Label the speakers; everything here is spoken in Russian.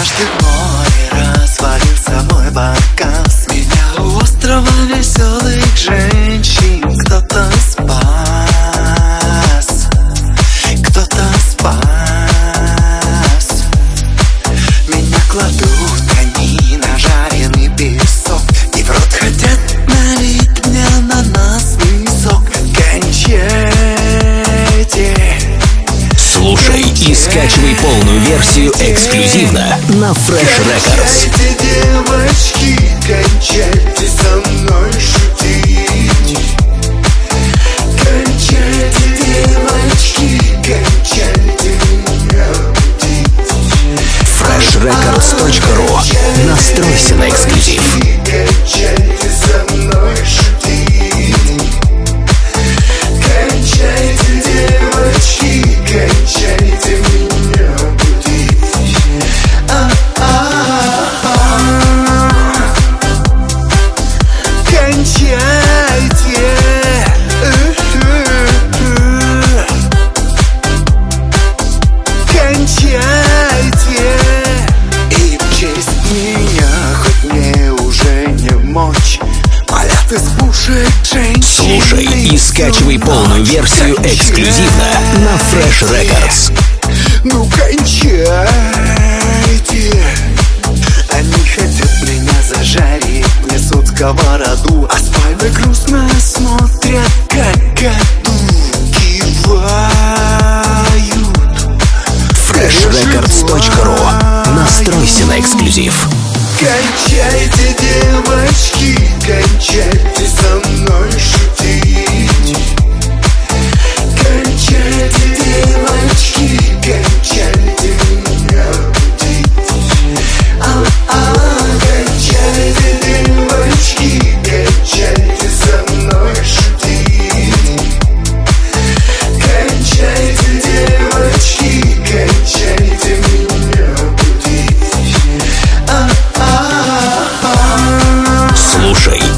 Speaker 1: Однажды море развалился мой баркас. Меня у острова веселых женщин и
Speaker 2: скачивай полную версию эксклюзивно на Fresh Records.
Speaker 1: Кончайте, девочки, кончайте со мной шутить Кончайте, девочки, кончайте меня будить
Speaker 2: freshrecords.ru Настройся на эксклюзив. Слушай и скачивай полную версию эксклюзивно на Fresh Records.
Speaker 1: Ну кончайте. Они хотят меня зажарить Несут сковороду А спальны грустно смотрят Как коту кивают
Speaker 2: freshrecords.ru Настройся на эксклюзив.